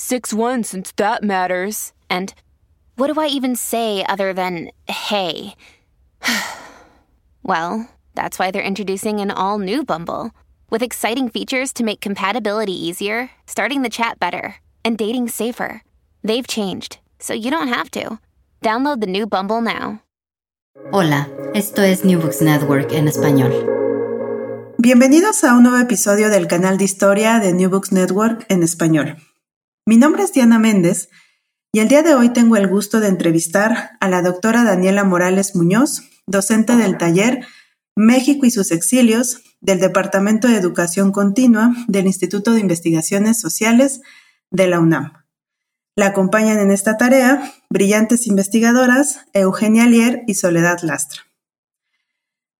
6 1 since that matters. And what do I even say other than hey? well, that's why they're introducing an all new Bumble with exciting features to make compatibility easier, starting the chat better, and dating safer. They've changed, so you don't have to. Download the new Bumble now. Hola, esto es New Books Network en español. Bienvenidos a un nuevo episodio del canal de historia de New Books Network en español. Mi nombre es Diana Méndez y el día de hoy tengo el gusto de entrevistar a la doctora Daniela Morales Muñoz, docente del taller México y sus exilios del Departamento de Educación Continua del Instituto de Investigaciones Sociales de la UNAM. La acompañan en esta tarea brillantes investigadoras Eugenia Lier y Soledad Lastra.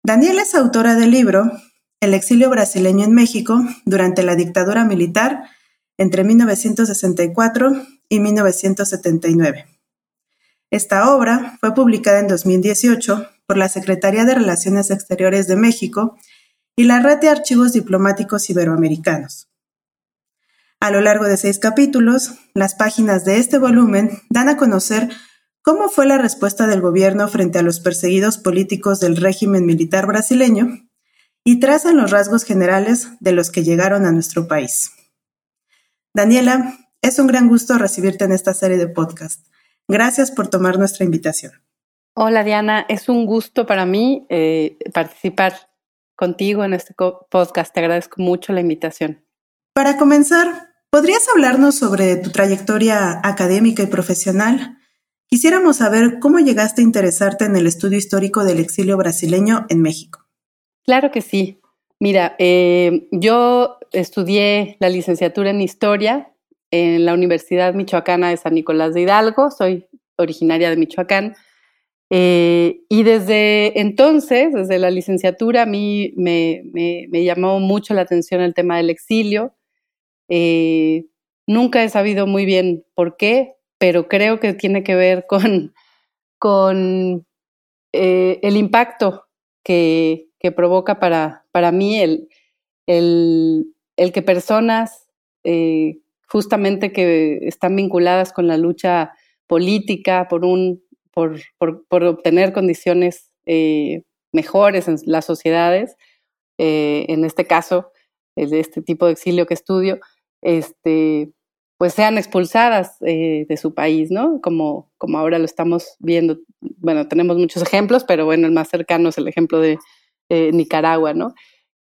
Daniela es autora del libro El exilio brasileño en México durante la dictadura militar entre 1964 y 1979. Esta obra fue publicada en 2018 por la Secretaría de Relaciones Exteriores de México y la Red de Archivos Diplomáticos Iberoamericanos. A lo largo de seis capítulos, las páginas de este volumen dan a conocer cómo fue la respuesta del gobierno frente a los perseguidos políticos del régimen militar brasileño y trazan los rasgos generales de los que llegaron a nuestro país. Daniela, es un gran gusto recibirte en esta serie de podcast. Gracias por tomar nuestra invitación. Hola Diana, es un gusto para mí eh, participar contigo en este podcast. Te agradezco mucho la invitación. Para comenzar, ¿podrías hablarnos sobre tu trayectoria académica y profesional? Quisiéramos saber cómo llegaste a interesarte en el estudio histórico del exilio brasileño en México. Claro que sí. Mira, eh, yo estudié la licenciatura en Historia en la Universidad Michoacana de San Nicolás de Hidalgo, soy originaria de Michoacán, eh, y desde entonces, desde la licenciatura, a mí me, llamó mucho la atención el tema del exilio. Eh, nunca he sabido muy bien por qué, pero creo que tiene que ver con, con el impacto que, que provoca para, para mí el, el, el que personas eh, justamente que están vinculadas con la lucha política por, un, por, por, obtener condiciones eh, mejores en las sociedades, eh, en este caso, de este tipo de exilio que estudio, este, pues sean expulsadas de su país, ¿no? Como, como ahora lo estamos viendo. Bueno, tenemos muchos ejemplos, pero bueno, el más cercano es el ejemplo de, eh, Nicaragua, ¿no?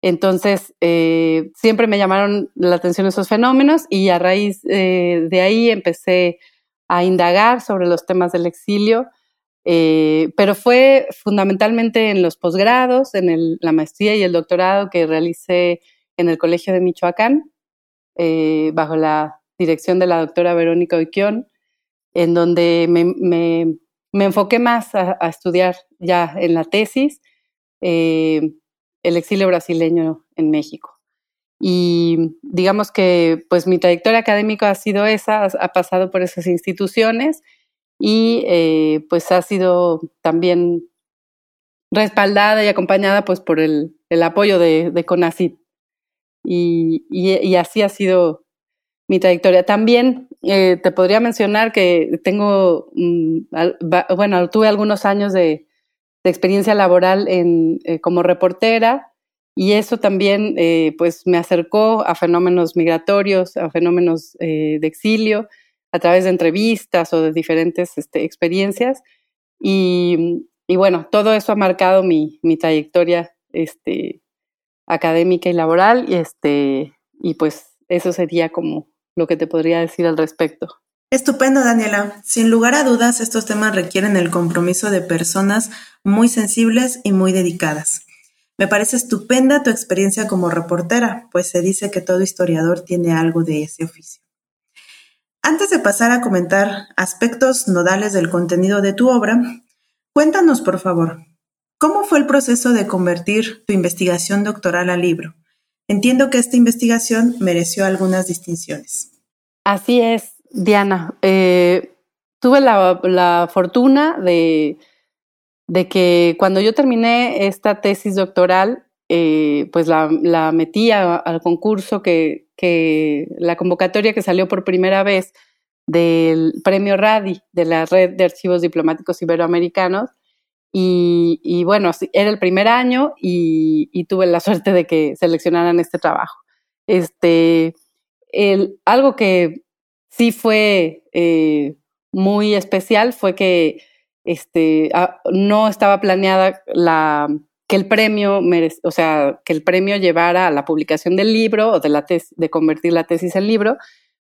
Entonces, eh, siempre me llamaron la atención esos fenómenos y a raíz eh, de ahí empecé a indagar sobre los temas del exilio, pero fue fundamentalmente en los posgrados, en la maestría y el doctorado que realicé en el Colegio de Michoacán, bajo la dirección de la doctora Verónica Oiquión, en donde me, enfoqué más a, estudiar ya en la tesis eh, el exilio brasileño en México. Y digamos que pues mi trayectoria académica ha sido esa, ha pasado por esas instituciones y eh, pues ha sido también respaldada y acompañada pues por el, apoyo de, de CONACYT. Y, así ha sido mi trayectoria. También eh, te podría mencionar que tengo, mm, bueno, tuve algunos años de, experiencia laboral en, eh, como reportera y eso también eh, pues me acercó a fenómenos migratorios, a fenómenos eh, de exilio, a través de entrevistas o de diferentes este, experiencias. Y, bueno, todo eso ha marcado mi, mi trayectoria este, académica y laboral y, este, y pues eso sería como lo que te podría decir al respecto. Estupendo, Daniela. Sin lugar a dudas, estos temas requieren el compromiso de personas muy sensibles y muy dedicadas. Me parece estupenda tu experiencia como reportera, pues se dice que todo historiador tiene algo de ese oficio. Antes de pasar a comentar aspectos nodales del contenido de tu obra, cuéntanos, por favor, ¿cómo fue el proceso de convertir tu investigación doctoral a libro? Entiendo que esta investigación mereció algunas distinciones. Así es, Diana. Eh, tuve la, fortuna de, que cuando yo terminé esta tesis doctoral, eh, pues la, la metí al concurso que, que, la convocatoria que salió por primera vez del premio RADI de la Red de Archivos Diplomáticos Iberoamericanos. Y, y bueno, era el primer año y, y, tuve la suerte de que seleccionaran este trabajo. Este, el, algo que sí fue eh, muy especial fue que este, ah, no estaba planeada la, que el premio, o sea, que el premio llevara a la publicación del libro o de, la de convertir la tesis en libro,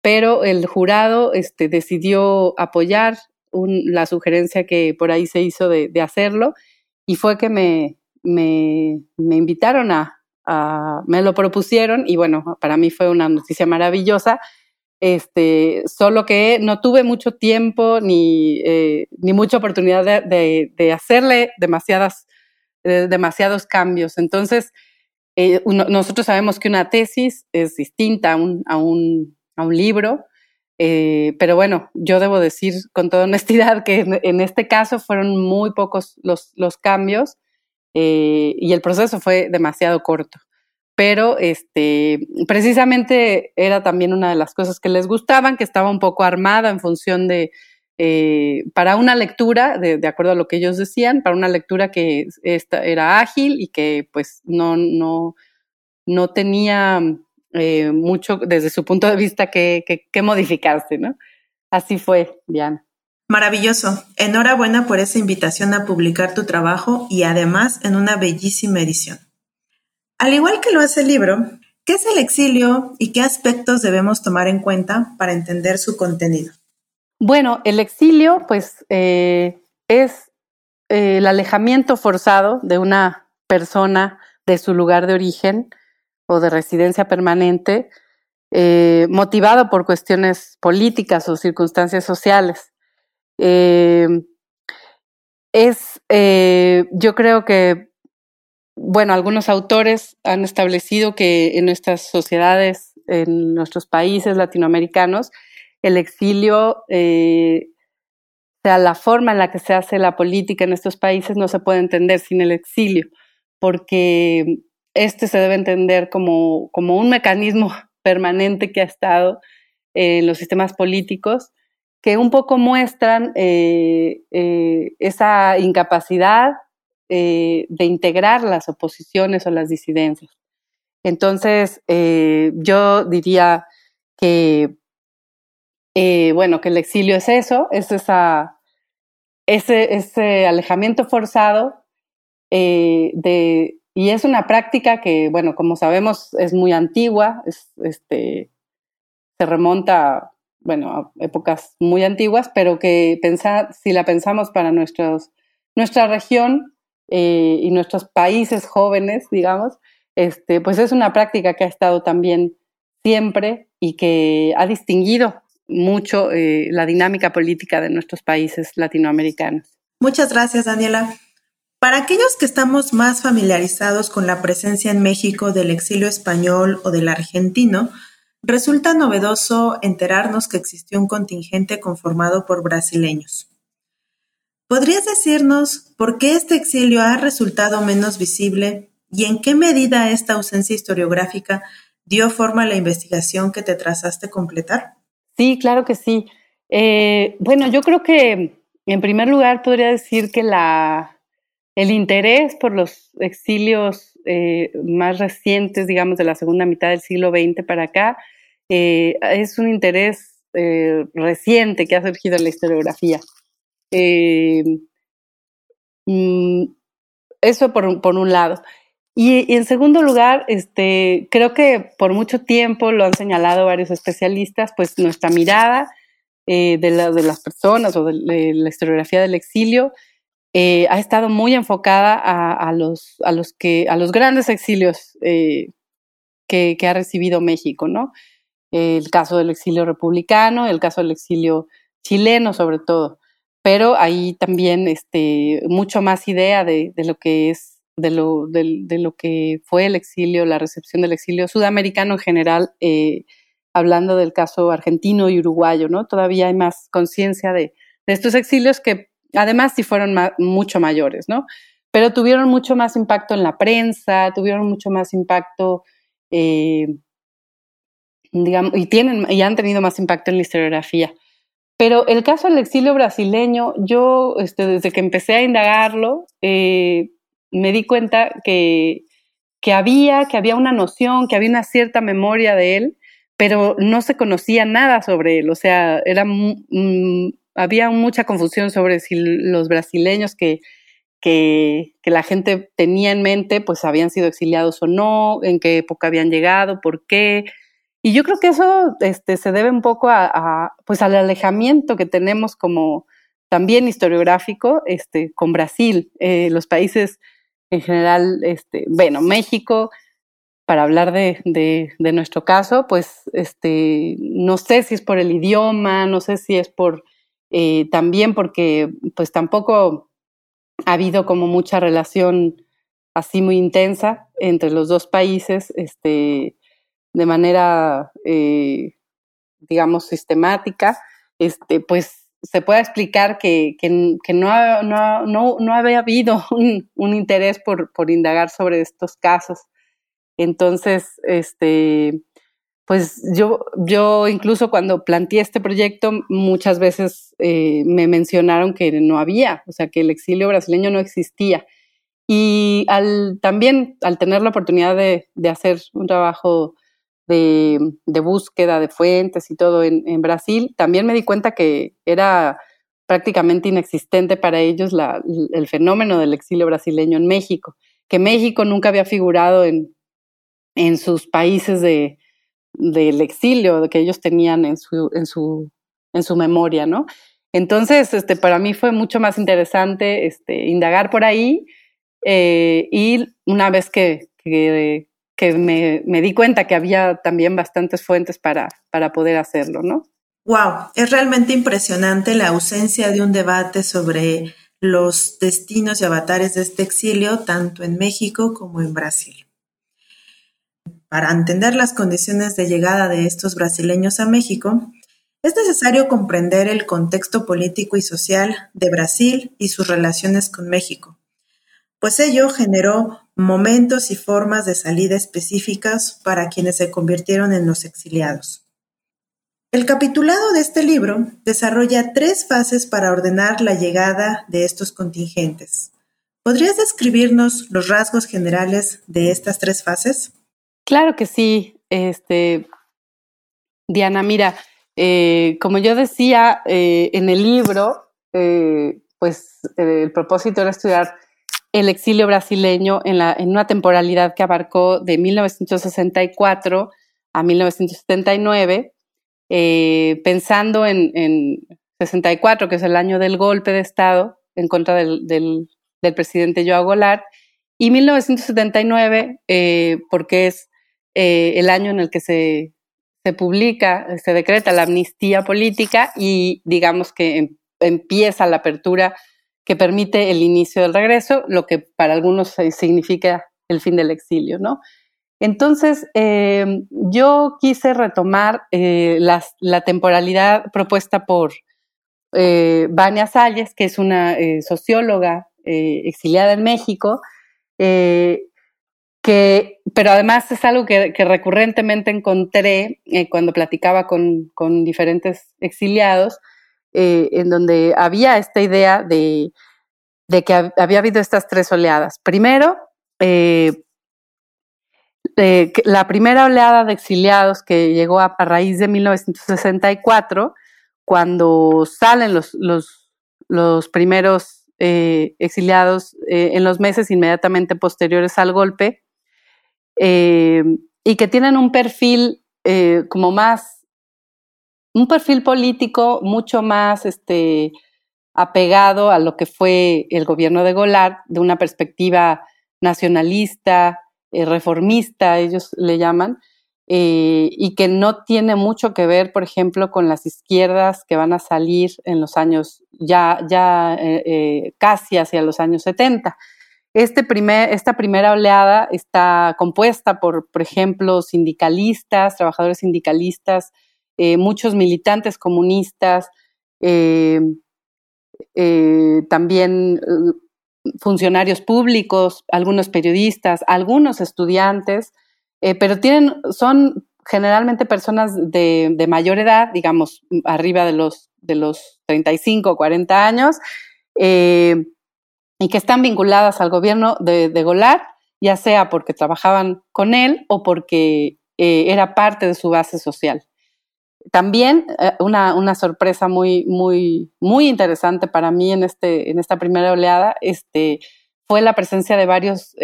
pero el jurado este, decidió apoyar la sugerencia que por ahí se hizo de, hacerlo y fue que me, me, me invitaron a, a, me lo propusieron y bueno, para mí fue una noticia maravillosa este, solo que no tuve mucho tiempo ni, eh, ni mucha oportunidad de, de, hacerle demasiadas, eh, demasiados cambios. Entonces, eh, nosotros sabemos que una tesis es distinta a un, a un, a un libro, pero bueno, yo debo decir con toda honestidad que en, en este caso fueron muy pocos los, los cambios y el proceso fue demasiado corto pero este, precisamente era también una de las cosas que les gustaban, que estaba un poco armada en función de, eh, para una lectura, de, acuerdo a lo que ellos decían, para una lectura que esta, era ágil y que pues no, no, no tenía eh, mucho desde su punto de vista que, que, que modificarse, ¿no? Así fue, Diana. Maravilloso. Enhorabuena por esa invitación a publicar tu trabajo y además en una bellísima edición. Al igual que lo hace el libro, ¿qué es el exilio y qué aspectos debemos tomar en cuenta para entender su contenido? Bueno, el exilio, pues, eh, es eh, el alejamiento forzado de una persona de su lugar de origen o de residencia permanente, eh, motivado por cuestiones políticas o circunstancias sociales. es, yo creo que bueno, algunos autores han establecido que en nuestras sociedades, en nuestros países latinoamericanos, el exilio, eh, o sea, la forma en la que se hace la política en estos países no se puede entender sin el exilio, porque este se debe entender como, como un mecanismo permanente que ha estado en los sistemas políticos que un poco muestran eh, eh, esa incapacidad eh, de integrar las oposiciones o las disidencias. Entonces, eh, yo diría que, eh, bueno, que el exilio es eso, es esa, ese, ese alejamiento forzado de, y es una práctica que, bueno, como sabemos, es muy antigua, es, este, se remonta, bueno, a épocas muy antiguas, pero que si la pensamos para nuestros, nuestra región, eh, y nuestros países jóvenes, digamos, este, pues es una práctica que ha estado también siempre y que ha distinguido mucho eh, la dinámica política de nuestros países latinoamericanos. Muchas gracias, Daniela. Para aquellos que estamos más familiarizados con la presencia en México del exilio español o del argentino, resulta novedoso enterarnos que existió un contingente conformado por brasileños. ¿Podrías decirnos por qué este exilio ha resultado menos visible y en qué medida esta ausencia historiográfica dio forma a la investigación que te trazaste completar? Sí, claro que sí. Eh, bueno, yo creo que en primer lugar podría decir que la, el interés por los exilios eh, más recientes, digamos, de la segunda mitad del siglo XX para acá, eh, es un interés reciente que ha surgido en la historiografía. Eh, mm, eso por, un lado. Y, en segundo lugar, este, creo que por mucho tiempo lo han señalado varios especialistas, pues nuestra mirada eh, de, la, de, las personas o de, la historiografía del exilio eh, ha estado muy enfocada a, los, a, los, que, a los grandes exilios eh, que, ha recibido México, ¿no? El caso del exilio republicano, el caso del exilio chileno sobre todo, pero ahí también este, mucho más idea de, lo que es, de lo, de, lo que fue el exilio, la recepción del exilio sudamericano en general, eh, hablando del caso argentino y uruguayo, ¿no? Todavía hay más conciencia de, de estos exilios que Además, sí fueron mucho mayores, ¿no? Pero tuvieron mucho más impacto en la prensa, tuvieron mucho más impacto, eh, digamos, y, tienen, y han tenido más impacto en la historiografía. Pero el caso del exilio brasileño, yo este, desde que empecé a indagarlo, eh, me di cuenta que, que, había, que había una noción, que había una cierta memoria de él, pero no se conocía nada sobre él. O sea, era había mucha confusión sobre si los brasileños que, que, la gente tenía en mente, pues habían sido exiliados o no, en qué época habían llegado, por qué. Y yo creo que eso este, se debe un poco a, pues al alejamiento que tenemos como también historiográfico este, con Brasil. Eh, los países en general, este, bueno, México, para hablar de, de, de, nuestro caso, pues este, no sé si es por el idioma, no sé si es por eh, también porque pues tampoco ha habido como mucha relación así muy intensa entre los dos países, este, de manera, eh, digamos, sistemática, este, pues se puede explicar que, que, no, no, no, no, había habido un, interés por, por, indagar sobre estos casos. Entonces, este, pues yo, yo incluso cuando planteé este proyecto, muchas veces eh, me mencionaron que no había, o sea, que el exilio brasileño no existía. Y al, también al tener la oportunidad de, hacer un trabajo de, búsqueda de fuentes y todo en, Brasil, también me di cuenta que era prácticamente inexistente para ellos el fenómeno del exilio brasileño en México, que México nunca había figurado en, en sus países de, del exilio que ellos tenían en su, en su, en su memoria, ¿no? Entonces, este, para mí fue mucho más interesante este, indagar por ahí eh, y una vez que, que, me, me, di cuenta que había también bastantes fuentes para, para poder hacerlo, ¿no? Wow, es realmente impresionante la ausencia de un debate sobre los destinos y avatares de este exilio, tanto en México como en Brasil. Para entender las condiciones de llegada de estos brasileños a México, es necesario comprender el contexto político y social de Brasil y sus relaciones con México, pues ello generó momentos y formas de salida específicas para quienes se convirtieron en los exiliados. El capitulado de este libro desarrolla tres fases para ordenar la llegada de estos contingentes. ¿Podrías describirnos los rasgos generales de estas tres fases? Claro que sí, este, Diana, mira, eh, como yo decía eh, en el libro, eh, pues el propósito era estudiar el exilio brasileño en, una temporalidad que abarcó de 1964 a 1979, pensando en, en, 64, que es el año del golpe de Estado en contra del, presidente Joao Goulart, y 1979, porque es eh, el año en el que se, se, publica, se decreta la amnistía política y digamos que em, empieza la apertura que permite el inicio del regreso, lo que para algunos significa el fin del exilio, ¿no? Entonces, eh, yo quise retomar eh, la temporalidad propuesta por eh, Vania Salles, que es una socióloga exiliada en México, que, pero además es algo que, recurrentemente encontré eh, cuando platicaba con, con diferentes exiliados, eh, en donde había esta idea de, de, que había habido estas tres oleadas. Primero, eh, la primera oleada de exiliados que llegó a, raíz de 1964, cuando salen los, los, los primeros exiliados en los meses inmediatamente posteriores al golpe, eh, y que tienen un perfil eh, como más, un perfil político mucho más este, apegado a lo que fue el gobierno de Golar, de una perspectiva nacionalista, eh, reformista, ellos le llaman, eh, y que no tiene mucho que ver, por ejemplo, con las izquierdas que van a salir en los años, ya, ya eh, casi hacia los años 70. Este primer, esta primera oleada está compuesta por, por ejemplo, sindicalistas, trabajadores sindicalistas, muchos militantes comunistas, también funcionarios públicos, algunos periodistas, algunos estudiantes, eh, pero tienen, son generalmente personas de, mayor edad, digamos, arriba de los, de los 35 o 40 años, eh, y que están vinculadas al gobierno de, de, ya sea porque trabajaban con él o porque eh, era parte de su base social. También una, una, sorpresa muy, muy, muy interesante para mí en, este, en esta primera oleada este, fue la presencia de varios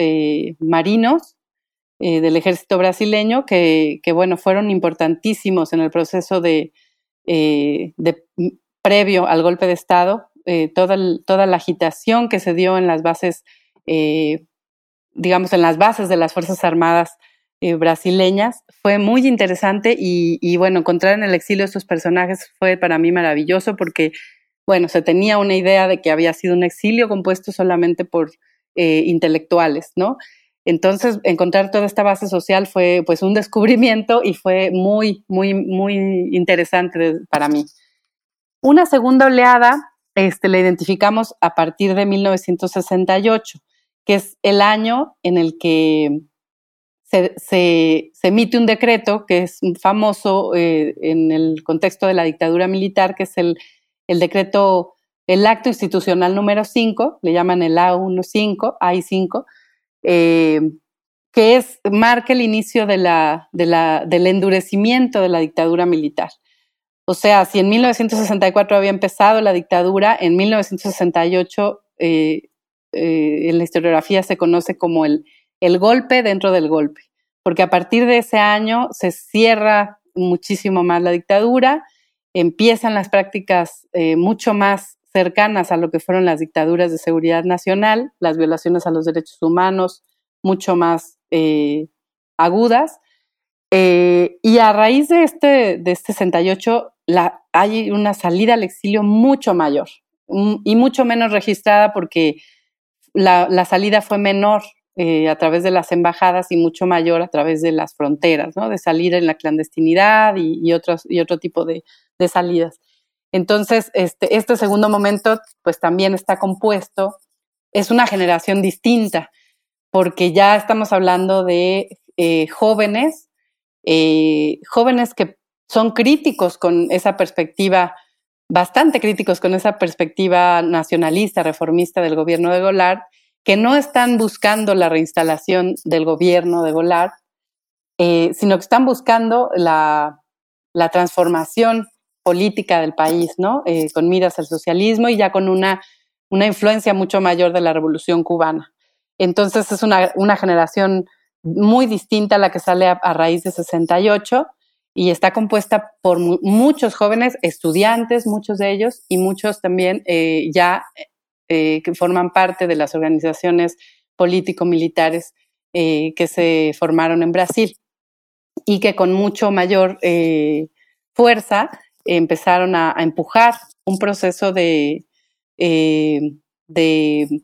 marinos eh, del ejército brasileño que, bueno, fueron importantísimos en el proceso de, eh, previo al golpe de Estado, eh, toda, toda, la agitación que se dio en las bases, digamos, en las bases de las Fuerzas Armadas brasileñas, fue muy interesante y, bueno, encontrar en el exilio estos personajes fue para mí maravilloso porque, bueno, se tenía una idea de que había sido un exilio compuesto solamente por intelectuales, ¿no? Entonces, encontrar toda esta base social fue pues un descubrimiento y fue muy, muy, muy interesante para mí. Una segunda oleada este, la identificamos a partir de 1968, que es el año en el que se, emite un decreto que es famoso eh, en el contexto de la dictadura militar, que es el, decreto, el acto institucional número 5, le llaman el A15, AI5, eh, que es, marca el inicio del endurecimiento de la dictadura militar. O sea, si en 1964 había empezado la dictadura, en 1968 eh, eh, en la historiografía se conoce como el, el golpe dentro del golpe, porque a partir de ese año se cierra muchísimo más la dictadura, empiezan las prácticas mucho más cercanas a lo que fueron las dictaduras de seguridad nacional, las violaciones a los derechos humanos mucho más eh, agudas. Eh, y a raíz de este, de este 68, la, hay una salida al exilio mucho mayor mm, y mucho menos registrada porque la, salida fue menor eh, a través de las embajadas y mucho mayor a través de las fronteras, ¿no? de salir en la clandestinidad y, otros, y otro tipo de, salidas. Entonces, este, este segundo momento, pues también está compuesto, es una generación distinta, porque ya estamos hablando de eh, jóvenes, eh, jóvenes que son críticos con esa perspectiva, bastante críticos con esa perspectiva nacionalista, reformista del gobierno de Golar, que no están buscando la reinstalación del gobierno de Golar, eh, sino que están buscando la, la transformación política del país, ¿no? Eh, con miras al socialismo y ya con una, una influencia mucho mayor de la revolución cubana. Entonces es una, una generación muy distinta a la que sale a, raíz de 68 y está compuesta por muchos jóvenes estudiantes, muchos de ellos, y muchos también eh, ya eh, que forman parte de las organizaciones político-militares que se formaron en Brasil y que con mucho mayor fuerza empezaron a, empujar un proceso de, eh, de,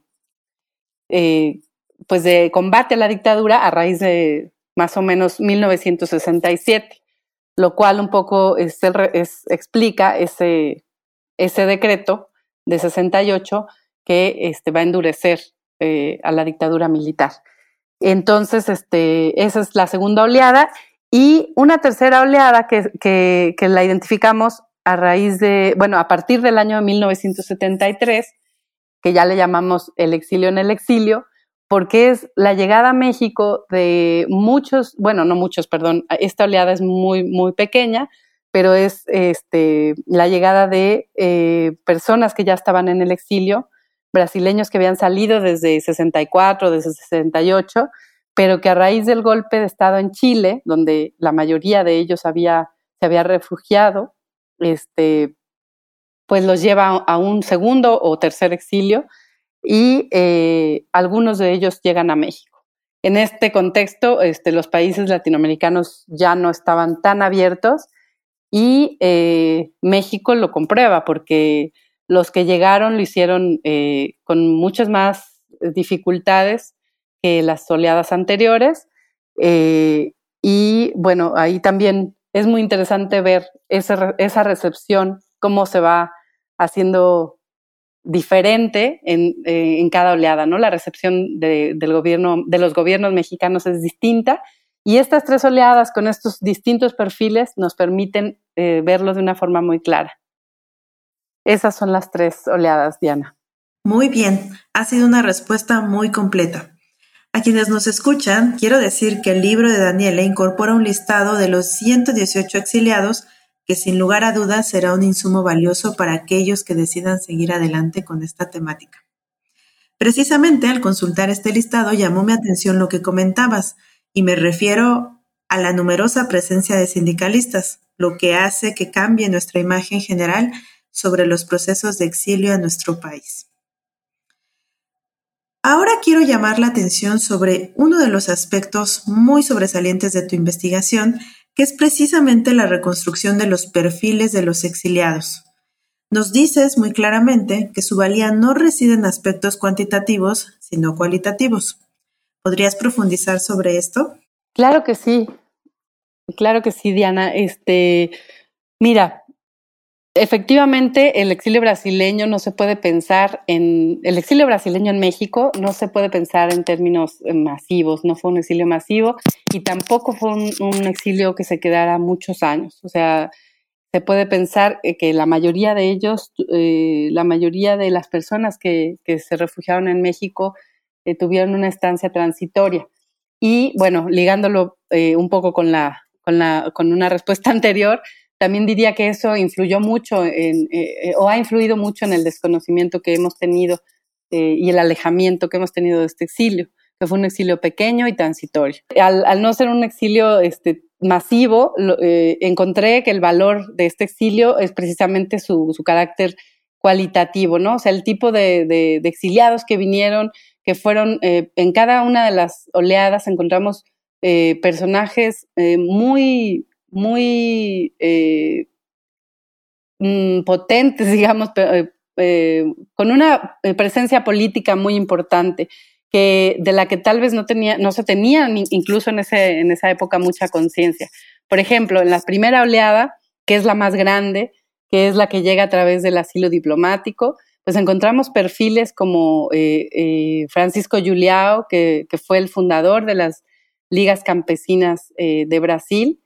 eh, pues de combate a la dictadura a raíz de más o menos 1967, lo cual un poco es, explica ese, ese decreto de 68 que este, va a endurecer eh, a la dictadura militar. Entonces, este, esa es la segunda oleada y una tercera oleada que, la identificamos a raíz de, bueno, a partir del año 1973, que ya le llamamos el exilio en el exilio, porque es la llegada a México de muchos, bueno, no muchos, perdón, esta oleada es muy, muy pequeña, pero es este, la llegada de eh, personas que ya estaban en el exilio, brasileños que habían salido desde 64, desde 68, pero que a raíz del golpe de Estado en Chile, donde la mayoría de ellos había, se había refugiado, este, pues los lleva a un segundo o tercer exilio y eh, algunos de ellos llegan a México. En este contexto, este, los países latinoamericanos ya no estaban tan abiertos y eh, México lo comprueba porque los que llegaron lo hicieron eh, con muchas más dificultades que las oleadas anteriores. y bueno, ahí también es muy interesante ver esa, recepción, cómo se va haciendo diferente en, eh, en cada oleada, ¿no? La recepción de, del gobierno, de los gobiernos mexicanos es distinta y estas tres oleadas con estos distintos perfiles nos permiten eh, verlos de una forma muy clara. Esas son las tres oleadas, Diana. Muy bien, ha sido una respuesta muy completa. A quienes nos escuchan, quiero decir que el libro de Daniela incorpora un listado de los 118 exiliados que sin lugar a dudas será un insumo valioso para aquellos que decidan seguir adelante con esta temática. Precisamente al consultar este listado llamó mi atención lo que comentabas, y me refiero a la numerosa presencia de sindicalistas, lo que hace que cambie nuestra imagen general sobre los procesos de exilio a nuestro país. Ahora quiero llamar la atención sobre uno de los aspectos muy sobresalientes de tu investigación, que es precisamente la reconstrucción de los perfiles de los exiliados. Nos dices muy claramente que su valía no reside en aspectos cuantitativos, sino cualitativos. ¿Podrías profundizar sobre esto? Claro que sí. Claro que sí, Diana. Este, mira, Efectivamente, el exilio brasileño no se puede pensar en el exilio brasileño en México no se puede pensar en términos eh, masivos, no fue un exilio masivo y tampoco fue un, exilio que se quedara muchos años. O sea, se puede pensar eh, que la mayoría de ellos, eh, la mayoría de las personas que, que se refugiaron en México tuvieron una estancia transitoria. Y bueno, ligándolo un poco con, la, con, la, con una respuesta anterior, también diría que eso influyó mucho en, eh, eh, o ha influido mucho en el desconocimiento que hemos tenido eh, y el alejamiento que hemos tenido de este exilio, que fue un exilio pequeño y transitorio. Al, no ser un exilio este, masivo, encontré que el valor de este exilio es precisamente su, carácter cualitativo, ¿no? O sea, el tipo de exiliados que vinieron, que fueron, en cada una de las oleadas encontramos personajes muy muy eh, mm, potentes, digamos, eh, eh, con una presencia política muy importante, que, de la que tal vez no, tenía, no se tenía incluso en, ese, en esa época mucha conciencia. Por ejemplo, en la primera oleada, que es la más grande, que es la que llega a través del asilo diplomático, pues encontramos perfiles como Francisco Juliao, que, que, fue el fundador de las ligas campesinas de Brasil,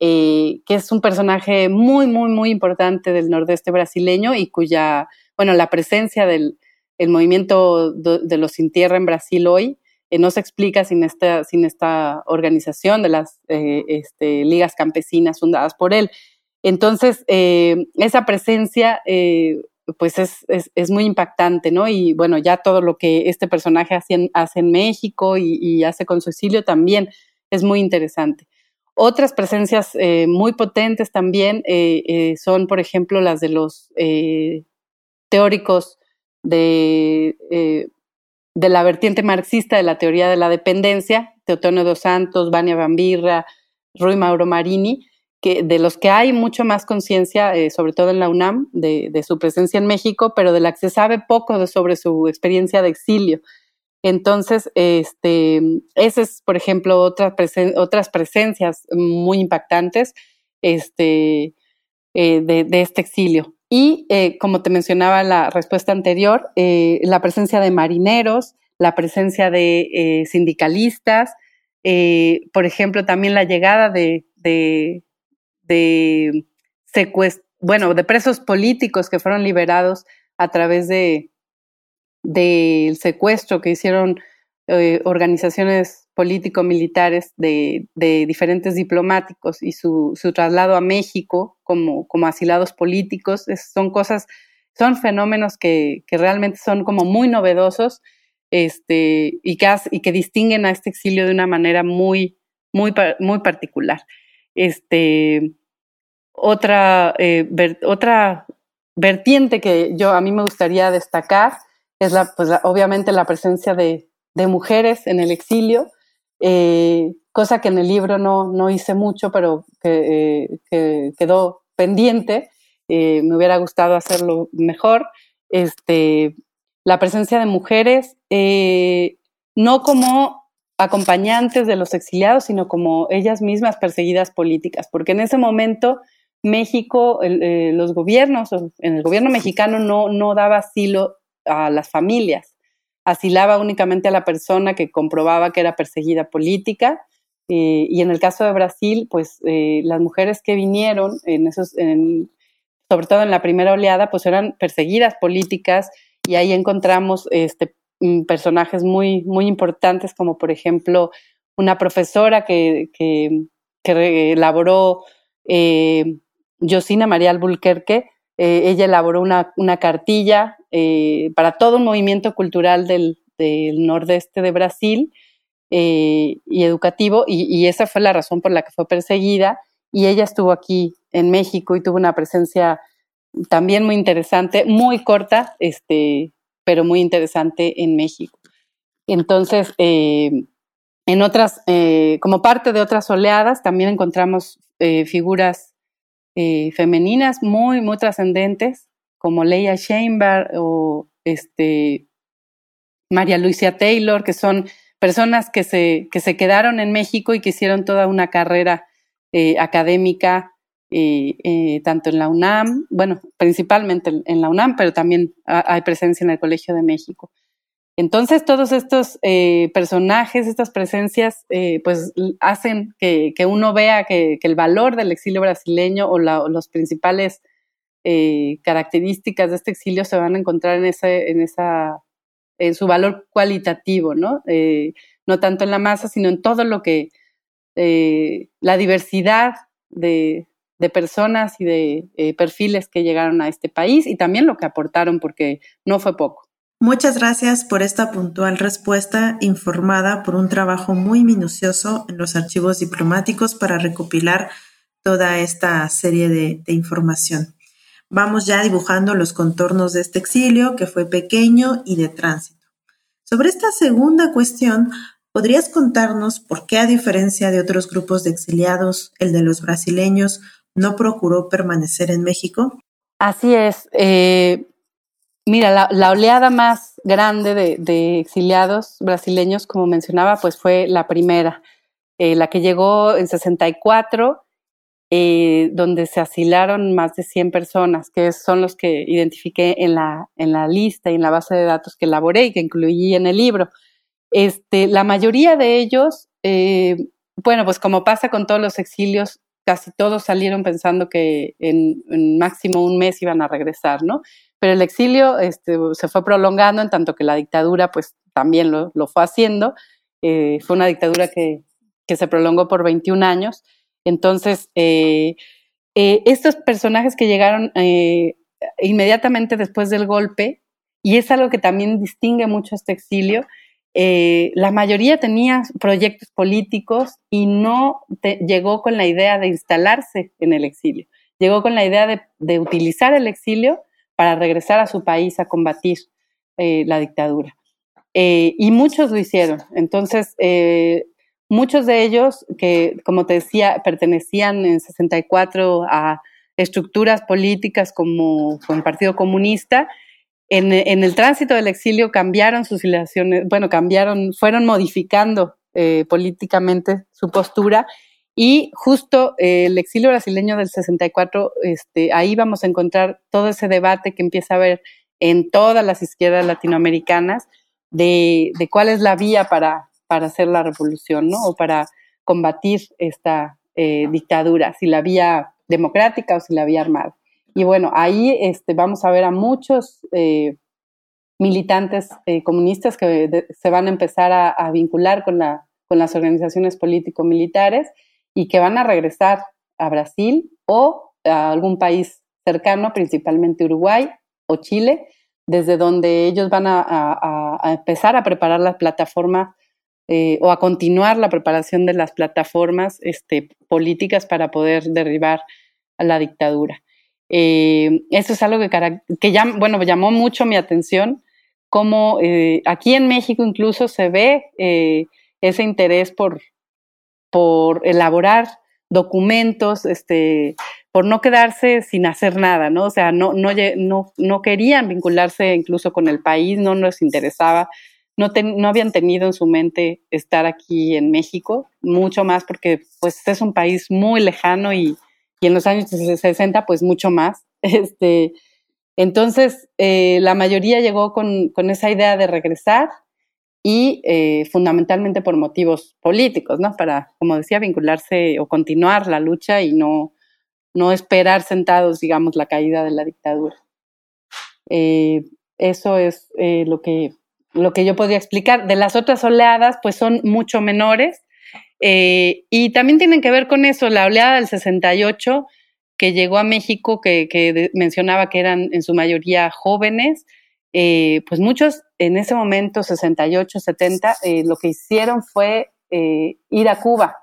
eh, que es un personaje muy, muy, muy importante del nordeste brasileño y cuya, bueno, la presencia del el movimiento de, los sin tierra en Brasil hoy eh, no se explica sin esta, sin esta organización de las eh, este, ligas campesinas fundadas por él. Entonces, esa presencia pues es, es, es, muy impactante, ¿no? Y bueno, ya todo lo que este personaje hace en, hace en México y, y, hace con su exilio también es muy interesante. Otras presencias eh, muy potentes también eh, eh, son, por ejemplo, las de los teóricos de, de, la vertiente marxista de la teoría de la dependencia, Teotonio dos Santos, Vania Bambirra, Rui Mauro Marini, que, de los que hay mucho más conciencia, sobre todo en la UNAM, de, de, su presencia en México, pero de la que se sabe poco sobre su experiencia de exilio. Entonces, este, esa es, por ejemplo, otra otras presencias muy impactantes este, eh, de, este exilio. Y eh, como te mencionaba la respuesta anterior, eh, la presencia de marineros, la presencia de sindicalistas, por ejemplo, también la llegada de, de, de bueno, de presos políticos que fueron liberados a través de, del secuestro que hicieron eh, organizaciones político-militares de, diferentes diplomáticos y su, traslado a México como, como asilados políticos, son cosas, son fenómenos que, realmente son como muy novedosos este, y, que, y que distinguen a este exilio de una manera muy, muy, muy particular. Este, otra, eh, otra vertiente que yo a mí me gustaría destacar es la, pues obviamente la presencia de, de, mujeres en el exilio, eh, cosa que en el libro no, no hice mucho, pero que, eh, que quedó pendiente. Eh, me hubiera gustado hacerlo mejor. Este, la presencia de mujeres, no como acompañantes de los exiliados, sino como ellas mismas perseguidas políticas, porque en ese momento México, los gobiernos, en el gobierno mexicano no, no daba asilo a las familias, asilaba únicamente a la persona que comprobaba que era perseguida política. Eh, y en el caso de Brasil, pues eh, las mujeres que vinieron, en esos, sobre todo en la primera oleada, pues eran perseguidas políticas y ahí encontramos este, mm, personajes muy, muy importantes, como por ejemplo una profesora que, que, elaboró Josina María Albuquerque, eh, ella elaboró una, cartilla eh, para todo un movimiento cultural del, nordeste de Brasil eh, y educativo, y, esa fue la razón por la que fue perseguida, y ella estuvo aquí en México y tuvo una presencia también muy interesante, muy corta, este, pero muy interesante en México. Entonces, en otras, como parte de otras oleadas, también encontramos figuras eh, femeninas muy, muy trascendentes, como Leia Sheinberg o este, María Luisa Taylor, que son personas que se, que se quedaron en México y que hicieron toda una carrera eh, académica, eh, tanto en la UNAM, bueno, principalmente en la UNAM, pero también hay presencia en el Colegio de México. Entonces, todos estos eh, personajes, estas presencias, eh, pues hacen que, uno vea que, el valor del exilio brasileño o, las principales eh, características de este exilio se van a encontrar en, en, esa, en su valor cualitativo, ¿no? no tanto en la masa, sino en todo lo que, la diversidad de personas y de perfiles que llegaron a este país y también lo que aportaron, porque no fue poco. Muchas gracias por esta puntual respuesta informada por un trabajo muy minucioso en los archivos diplomáticos para recopilar toda esta serie de, información. Vamos ya dibujando los contornos de este exilio que fue pequeño y de tránsito. Sobre esta segunda cuestión, ¿podrías contarnos por qué a diferencia de otros grupos de exiliados, el de los brasileños no procuró permanecer en México? Así es. Eh, Mira, la, oleada más grande de, exiliados brasileños, como mencionaba, pues fue la primera, eh, la que llegó en 64, eh, donde se asilaron más de 100 personas, que son los que identifiqué en la, en la lista y en la base de datos que elaboré y que incluí en el libro. Este, la mayoría de ellos, eh, bueno, pues como pasa con todos los exilios, casi todos salieron pensando que en, en máximo un mes iban a regresar, ¿no? Pero el exilio este, se fue prolongando en tanto que la dictadura pues también lo, fue haciendo. Eh, fue una dictadura que, se prolongó por 21 años. Entonces, eh, eh, estos personajes que llegaron inmediatamente después del golpe, y es algo que también distingue mucho este exilio, la mayoría tenía proyectos políticos y no llegó con la idea de instalarse en el exilio. Llegó con la idea de utilizar el exilio para regresar a su país a combatir eh, la dictadura. Eh, y muchos lo hicieron. Entonces, eh, muchos de ellos, que como te decía, pertenecían en 64 a estructuras políticas como, el Partido Comunista, en, el tránsito del exilio cambiaron sus relaciones, bueno, cambiaron, fueron modificando políticamente su postura y justo eh, el exilio brasileño del 64, este, ahí vamos a encontrar todo ese debate que empieza a haber en todas las izquierdas latinoamericanas de, cuál es la vía para, para hacer la revolución, ¿no? O para combatir esta eh, dictadura, si la vía democrática o si la vía armada. Y bueno, ahí este, vamos a ver a muchos eh, militantes comunistas que se van a empezar a, vincular con, la, con las organizaciones político-militares y que van a regresar a Brasil o a algún país cercano, principalmente Uruguay o Chile, desde donde ellos van a, empezar a preparar las plataformas eh, o a continuar la preparación de las plataformas este, políticas para poder derribar a la dictadura. Eh, eso es algo que, que bueno, llamó mucho mi atención, como eh, aquí en México incluso se ve ese interés por, por elaborar documentos, este, por no quedarse sin hacer nada, ¿no? O sea, no, no, no, querían vincularse incluso con el país, no les interesaba, no, no habían tenido en su mente estar aquí en México, mucho más porque pues es un país muy lejano y, y en los años 60 pues mucho más. Este, entonces, eh, la mayoría llegó con, con, esa idea de regresar y eh, fundamentalmente por motivos políticos, ¿no? Para, como decía, vincularse o continuar la lucha y no, no esperar sentados, digamos, la caída de la dictadura. Eh, eso es eh, lo, que, lo que yo podría explicar. De las otras oleadas, pues son mucho menores eh, y también tienen que ver con eso, la oleada del 68 que llegó a México, que, que mencionaba que eran en su mayoría jóvenes, pues muchos en ese momento, 68, 70, lo que hicieron fue ir a Cuba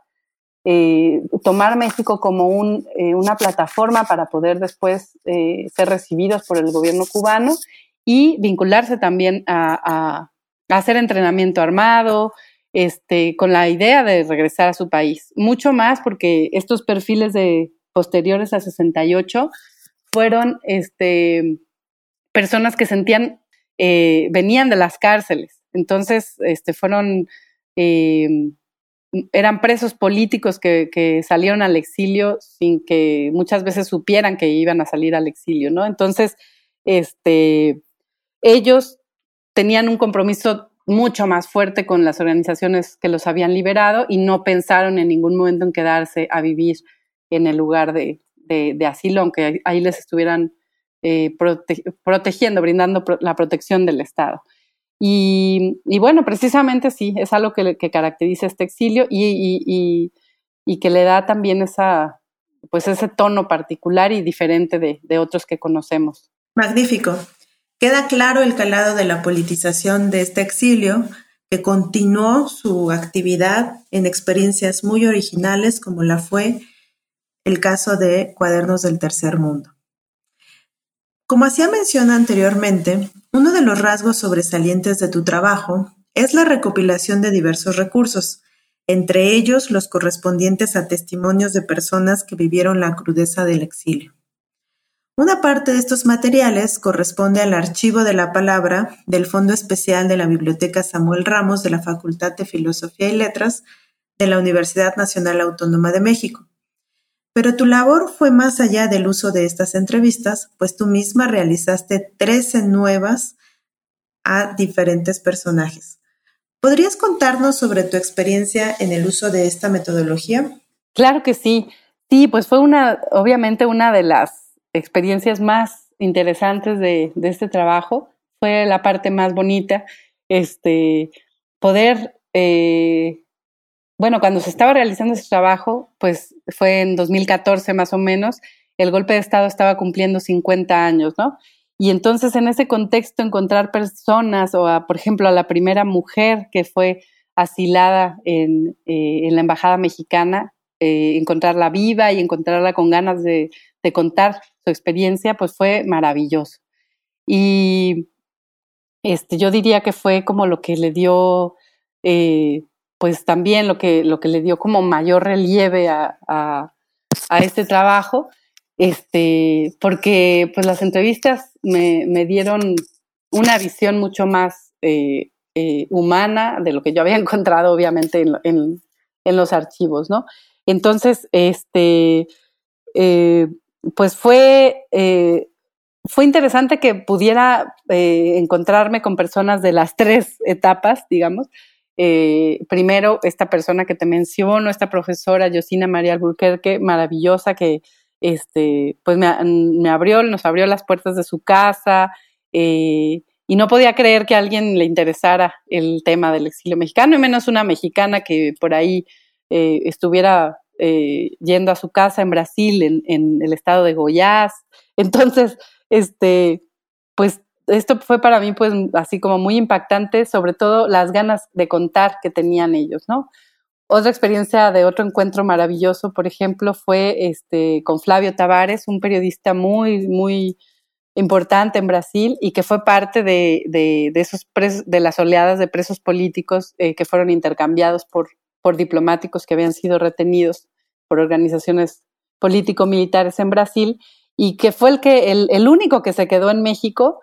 eh, tomar México como un, eh, una plataforma para poder después eh, ser recibidos por el gobierno cubano y vincularse también a, hacer entrenamiento armado, este, con la idea de regresar a su país. Mucho más porque estos perfiles de posteriores a 68 fueron este, personas que sentían, venían de las cárceles. Entonces, este, fueron eran presos políticos que, salieron al exilio sin que muchas veces supieran que iban a salir al exilio, ¿no? Entonces, este, ellos tenían un compromiso mucho más fuerte con las organizaciones que los habían liberado y no pensaron en ningún momento en quedarse a vivir en el lugar de, asilo, aunque ahí les estuvieran eh, protegiendo, brindando la protección del Estado. Y, bueno, precisamente sí, es algo que, caracteriza este exilio y, que le da también esa, pues ese tono particular y diferente de otros que conocemos. Magnífico. Queda claro el calado de la politización de este exilio, que continuó su actividad en experiencias muy originales, como la fue el caso de Cuadernos del Tercer Mundo. Como hacía mención anteriormente, uno de los rasgos sobresalientes de tu trabajo es la recopilación de diversos recursos, entre ellos los correspondientes a testimonios de personas que vivieron la crudeza del exilio. Una parte de estos materiales corresponde al archivo de la palabra del Fondo Especial de la Biblioteca Samuel Ramos de la Facultad de Filosofía y Letras de la Universidad Nacional Autónoma de México pero tu labor fue más allá del uso de estas entrevistas, pues tú misma realizaste 13 nuevas a diferentes personajes. ¿Podrías contarnos sobre tu experiencia en el uso de esta metodología? Claro que sí. Sí, pues fue una, obviamente una de las experiencias más interesantes de, este trabajo. Fue la parte más bonita, este, poder eh, bueno, cuando se estaba realizando ese trabajo, pues fue en 2014 más o menos, el golpe de Estado estaba cumpliendo 50 años, ¿no? Y entonces en ese contexto encontrar personas o, por ejemplo, a la primera mujer que fue asilada en, eh, la Embajada Mexicana, eh, encontrarla viva y encontrarla con ganas de, contar su experiencia, pues fue maravilloso. Y este, yo diría que fue como lo que le dio eh, pues también lo que, lo que le dio como mayor relieve a, a, este trabajo, este, porque pues las entrevistas me, me dieron una visión mucho más eh, eh, humana de lo que yo había encontrado obviamente en, en, los archivos, ¿no? Entonces, este, eh, pues fue, fue interesante que pudiera encontrarme con personas de las tres etapas, digamos, eh, primero, esta persona que te menciono, esta profesora Josina María Alburquerque, maravillosa, que este, pues me, abrió, nos abrió las puertas de su casa eh, y no podía creer que a alguien le interesara el tema del exilio mexicano, y menos una mexicana que por ahí eh, estuviera yendo a su casa en Brasil, en, en el estado de Goiás. Entonces, este, pues esto fue para mí pues así como muy impactante, sobre todo las ganas de contar que tenían ellos, ¿no? otra experiencia de otro encuentro maravilloso, por ejemplo, fue este, con Flavio Tavares, un periodista muy, muy importante en Brasil y que fue parte de, de, esos de las oleadas de presos políticos eh, que fueron intercambiados por, por diplomáticos que habían sido retenidos por organizaciones político-militares en Brasil y que fue el, que, el, el, único que se quedó en México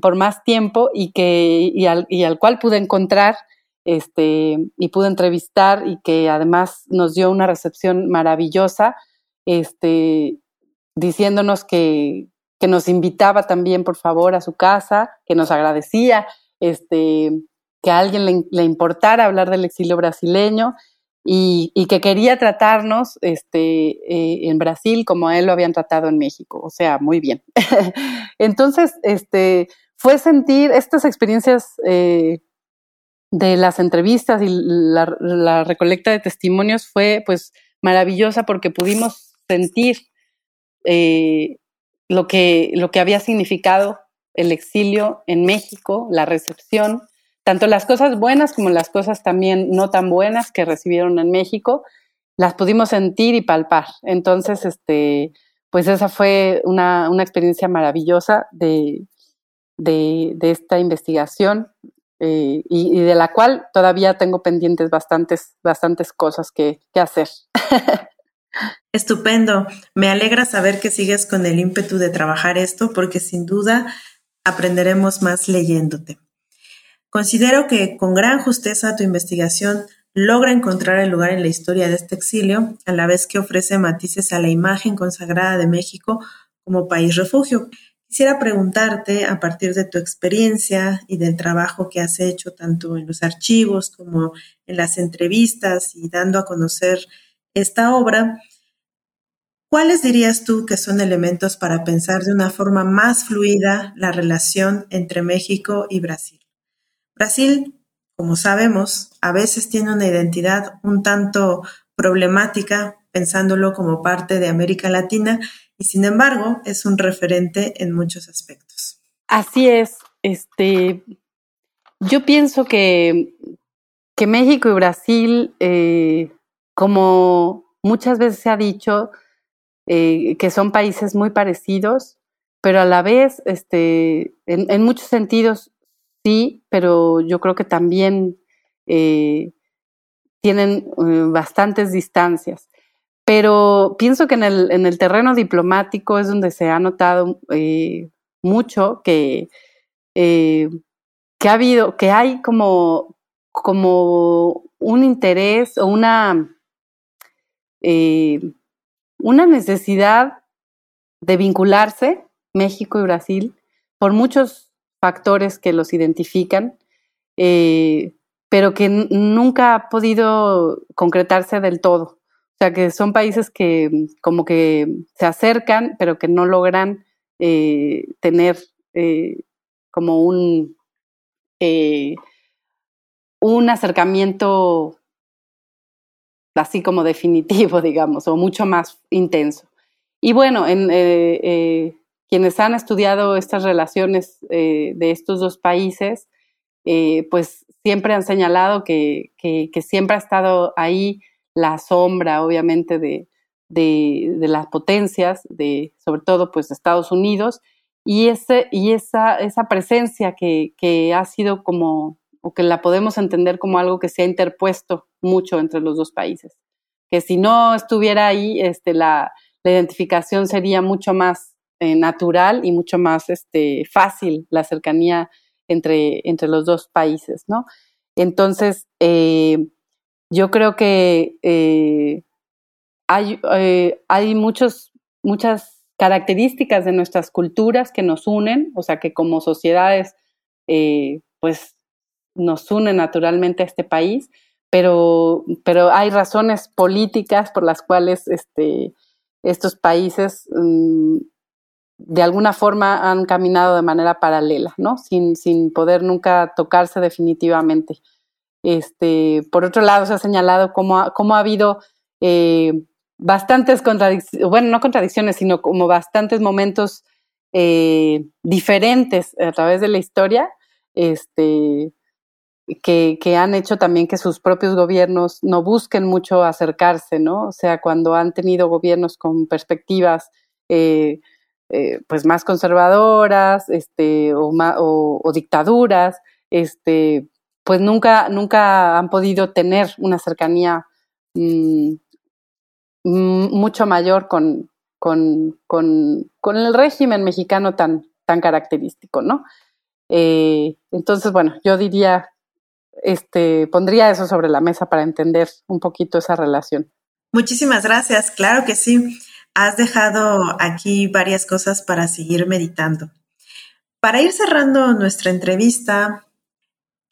por más tiempo y, que, y, al, y al cual pude encontrar este, y pude entrevistar y que además nos dio una recepción maravillosa, este, diciéndonos que, que nos invitaba también, por favor, a su casa, que nos agradecía, este, que a alguien le, le importara hablar del exilio brasileño y, que quería tratarnos este, eh, en Brasil como a él lo habían tratado en México. O sea, muy bien. Entonces, este, fue sentir estas experiencias eh, de las entrevistas y la, recolecta de testimonios fue pues maravillosa porque pudimos sentir eh, lo, que, lo que había significado el exilio en México, la recepción, tanto las cosas buenas como las cosas también no tan buenas que recibieron en México, las pudimos sentir y palpar. Entonces, este, pues esa fue una, una experiencia maravillosa de, de, esta investigación eh, y, de la cual todavía tengo pendientes bastantes, bastantes cosas que hacer. Estupendo. Me alegra saber que sigues con el ímpetu de trabajar esto porque sin duda aprenderemos más leyéndote. Considero que con gran justeza tu investigación logra encontrar el lugar en la historia de este exilio, a la vez que ofrece matices a la imagen consagrada de México como país refugio. Quisiera preguntarte, a partir de tu experiencia y del trabajo que has hecho tanto en los archivos como en las entrevistas y dando a conocer esta obra, ¿cuáles dirías tú que son elementos para pensar de una forma más fluida la relación entre México y Brasil? Brasil, como sabemos, a veces tiene una identidad un tanto problemática pensándolo como parte de América Latina y sin embargo es un referente en muchos aspectos. Así es. Este, yo pienso que, que México y Brasil, eh, como muchas veces se ha dicho, eh, que son países muy parecidos, pero a la vez, este, en, muchos sentidos sí, pero yo creo que también eh, tienen bastantes distancias. Pero pienso que en el, en el terreno diplomático es donde se ha notado eh, mucho que, eh, que ha habido, que hay como, como un interés o una, eh, una necesidad de vincularse México y Brasil por muchos factores que los identifican, pero que nunca ha podido concretarse del todo. O sea, que son países que como que se acercan, pero que no logran eh, tener eh, como un, eh, un acercamiento así como definitivo, digamos, o mucho más intenso. Y bueno, en, quienes han estudiado estas relaciones de estos dos países, pues siempre han señalado que, que, que, siempre ha estado ahí la sombra, obviamente, de, de, las potencias, de, sobre todo, pues, Estados Unidos, y, ese, y esa, esa presencia que, que ha sido como, o que la podemos entender como algo que se ha interpuesto mucho entre los dos países. Que si no estuviera ahí, este, la, la identificación sería mucho más eh, natural y mucho más este, fácil la cercanía entre, entre los dos países, ¿no? Entonces, eh, yo creo que eh, hay, hay muchos, muchas características de nuestras culturas que nos unen, o sea, que como sociedades, pues nos unen naturalmente a este país, pero, pero hay razones políticas por las cuales este, estos países mm, de alguna forma han caminado de manera paralela, ¿no? Sin, sin poder nunca tocarse definitivamente. Este, por otro lado, se ha señalado cómo ha, ha habido eh, bastantes contradicciones, bueno, no contradicciones, sino como bastantes momentos eh, diferentes a través de la historia, este, que, que, han hecho también que sus propios gobiernos no busquen mucho acercarse, ¿no? O sea, cuando han tenido gobiernos con perspectivas eh, eh, pues más conservadoras este, o, o, dictaduras, este, pues nunca, nunca han podido tener una cercanía mm, mucho mayor con, con, con, el régimen mexicano tan, tan característico, ¿no? Eh, entonces, bueno, yo diría, este, pondría eso sobre la mesa para entender un poquito esa relación. Muchísimas gracias, claro que sí. Has dejado aquí varias cosas para seguir meditando. Para ir cerrando nuestra entrevista,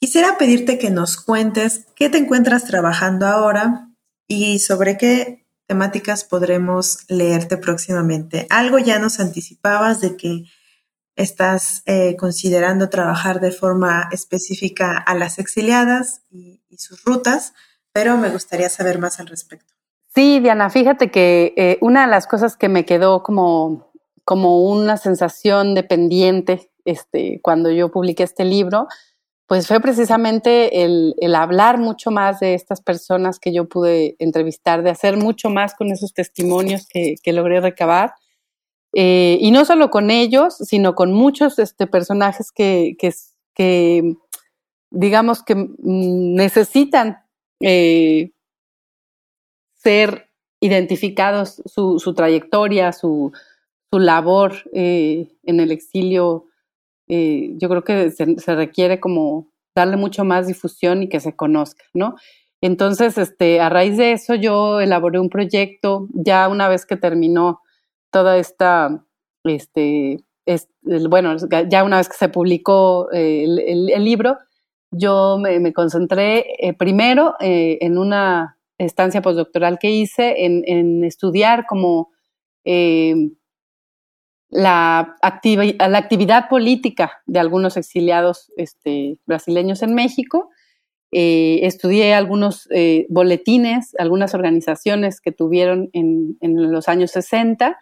quisiera pedirte que nos cuentes qué te encuentras trabajando ahora y sobre qué temáticas podremos leerte próximamente. Algo ya nos anticipabas de que estás eh, considerando trabajar de forma específica a las exiliadas y, sus rutas, pero me gustaría saber más al respecto. Sí, Diana, fíjate que eh, una de las cosas que me quedó como, como una sensación de pendiente este, cuando yo publiqué este libro pues fue precisamente el, hablar mucho más de estas personas que yo pude entrevistar, de hacer mucho más con esos testimonios que, logré recabar. Eh, y no solo con ellos, sino con muchos este, personajes que, que, digamos que necesitan eh, ser identificados su, su trayectoria, su, su labor eh, en el exilio eh, yo creo que se, requiere como darle mucho más difusión y que se conozca, ¿no? Entonces, este, a raíz de eso yo elaboré un proyecto, ya una vez que terminó toda esta, este, bueno, ya una vez que se publicó eh, el, libro, yo me, concentré eh, primero en una estancia postdoctoral que hice en, estudiar como la, la actividad política de algunos exiliados este, brasileños en México. Eh, estudié algunos eh, boletines, algunas organizaciones que tuvieron en, en los años 60.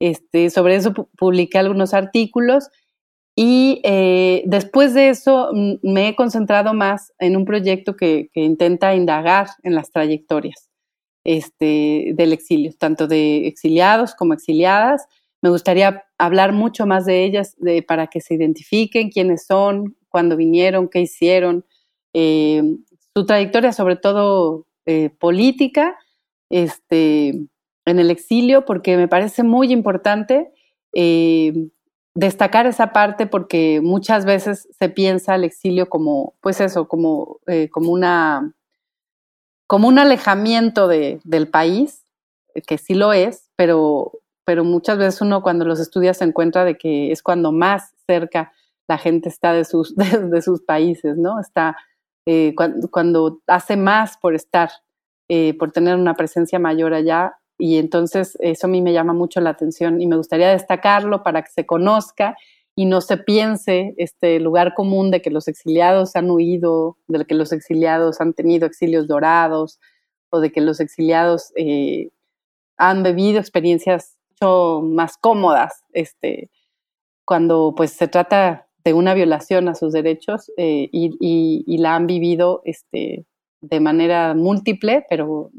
Este, sobre eso publiqué algunos artículos y eh, después de eso me he concentrado más en un proyecto que, intenta indagar en las trayectorias este, del exilio, tanto de exiliados como exiliadas, me gustaría hablar mucho más de ellas para que se identifiquen quiénes son, cuándo vinieron, qué hicieron, eh, su trayectoria sobre todo eh, política este, en el exilio, porque me parece muy importante destacar esa parte porque muchas veces se piensa el exilio como, pues eso, como, como, una, como un alejamiento de, del país, que sí lo es, pero pero muchas veces uno cuando los estudia se encuentra de que es cuando más cerca la gente está de sus, de, sus países, ¿no? Está eh, cuando, hace más por estar, eh, por tener una presencia mayor allá, y entonces eso a mí me llama mucho la atención y me gustaría destacarlo para que se conozca y no se piense este lugar común de que los exiliados han huido, de que los exiliados han tenido exilios dorados o de que los exiliados eh, han vivido experiencias más cómodas este, cuando pues se trata de una violación a sus derechos eh, y, la han vivido este, de manera múltiple, pero,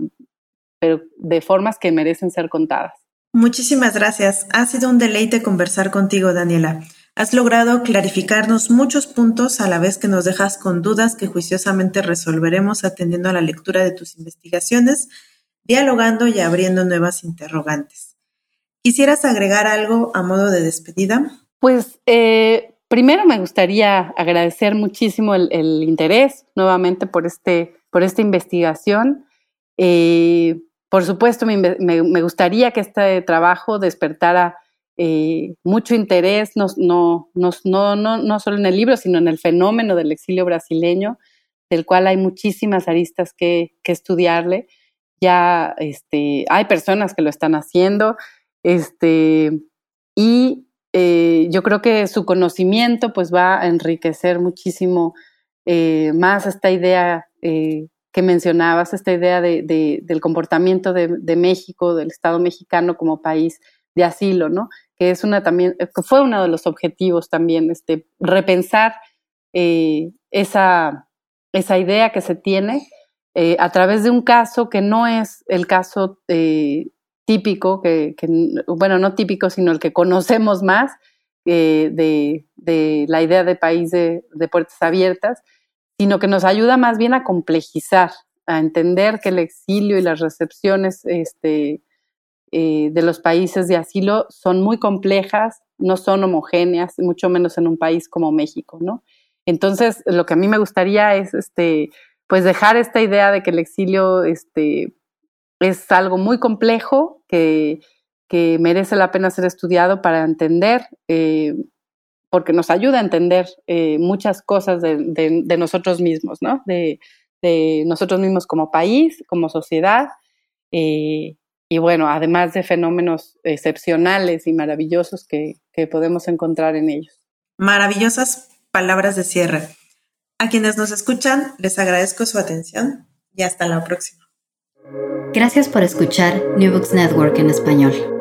pero de formas que merecen ser contadas. Muchísimas gracias. Ha sido un deleite conversar contigo, Daniela. Has logrado clarificarnos muchos puntos a la vez que nos dejas con dudas que juiciosamente resolveremos atendiendo a la lectura de tus investigaciones, dialogando y abriendo nuevas interrogantes. ¿Quisieras agregar algo a modo de despedida? Pues eh, primero me gustaría agradecer muchísimo el, interés nuevamente por, este, por esta investigación. Eh, por supuesto, me, gustaría que este trabajo despertara eh, mucho interés, no, no, no, no, solo en el libro, sino en el fenómeno del exilio brasileño, del cual hay muchísimas aristas que, que estudiarle. Ya este, hay personas que lo están haciendo, este, y eh, yo creo que su conocimiento pues va a enriquecer muchísimo eh, más esta idea que mencionabas, esta idea de, del comportamiento de, México, del Estado mexicano como país de asilo, ¿no? Que es una también, que fue uno de los objetivos también, este, repensar esa, esa idea que se tiene eh, a través de un caso que no es el caso eh, típico, que, bueno, no típico, sino el que conocemos más eh, de, la idea de país de, puertas abiertas, sino que nos ayuda más bien a complejizar, a entender que el exilio y las recepciones este, de los países de asilo son muy complejas, no son homogéneas, mucho menos en un país como México, ¿no? Entonces, lo que a mí me gustaría es este, pues dejar esta idea de que el exilio este, es algo muy complejo que, que merece la pena ser estudiado para entender, eh, porque nos ayuda a entender eh, muchas cosas de, de, nosotros mismos, ¿no? De, de, nosotros mismos como país, como sociedad, eh, y bueno, además de fenómenos excepcionales y maravillosos que, que podemos encontrar en ellos. Maravillosas palabras de cierre. A quienes nos escuchan, les agradezco su atención y hasta la próxima. Gracias por escuchar New Books Network en español.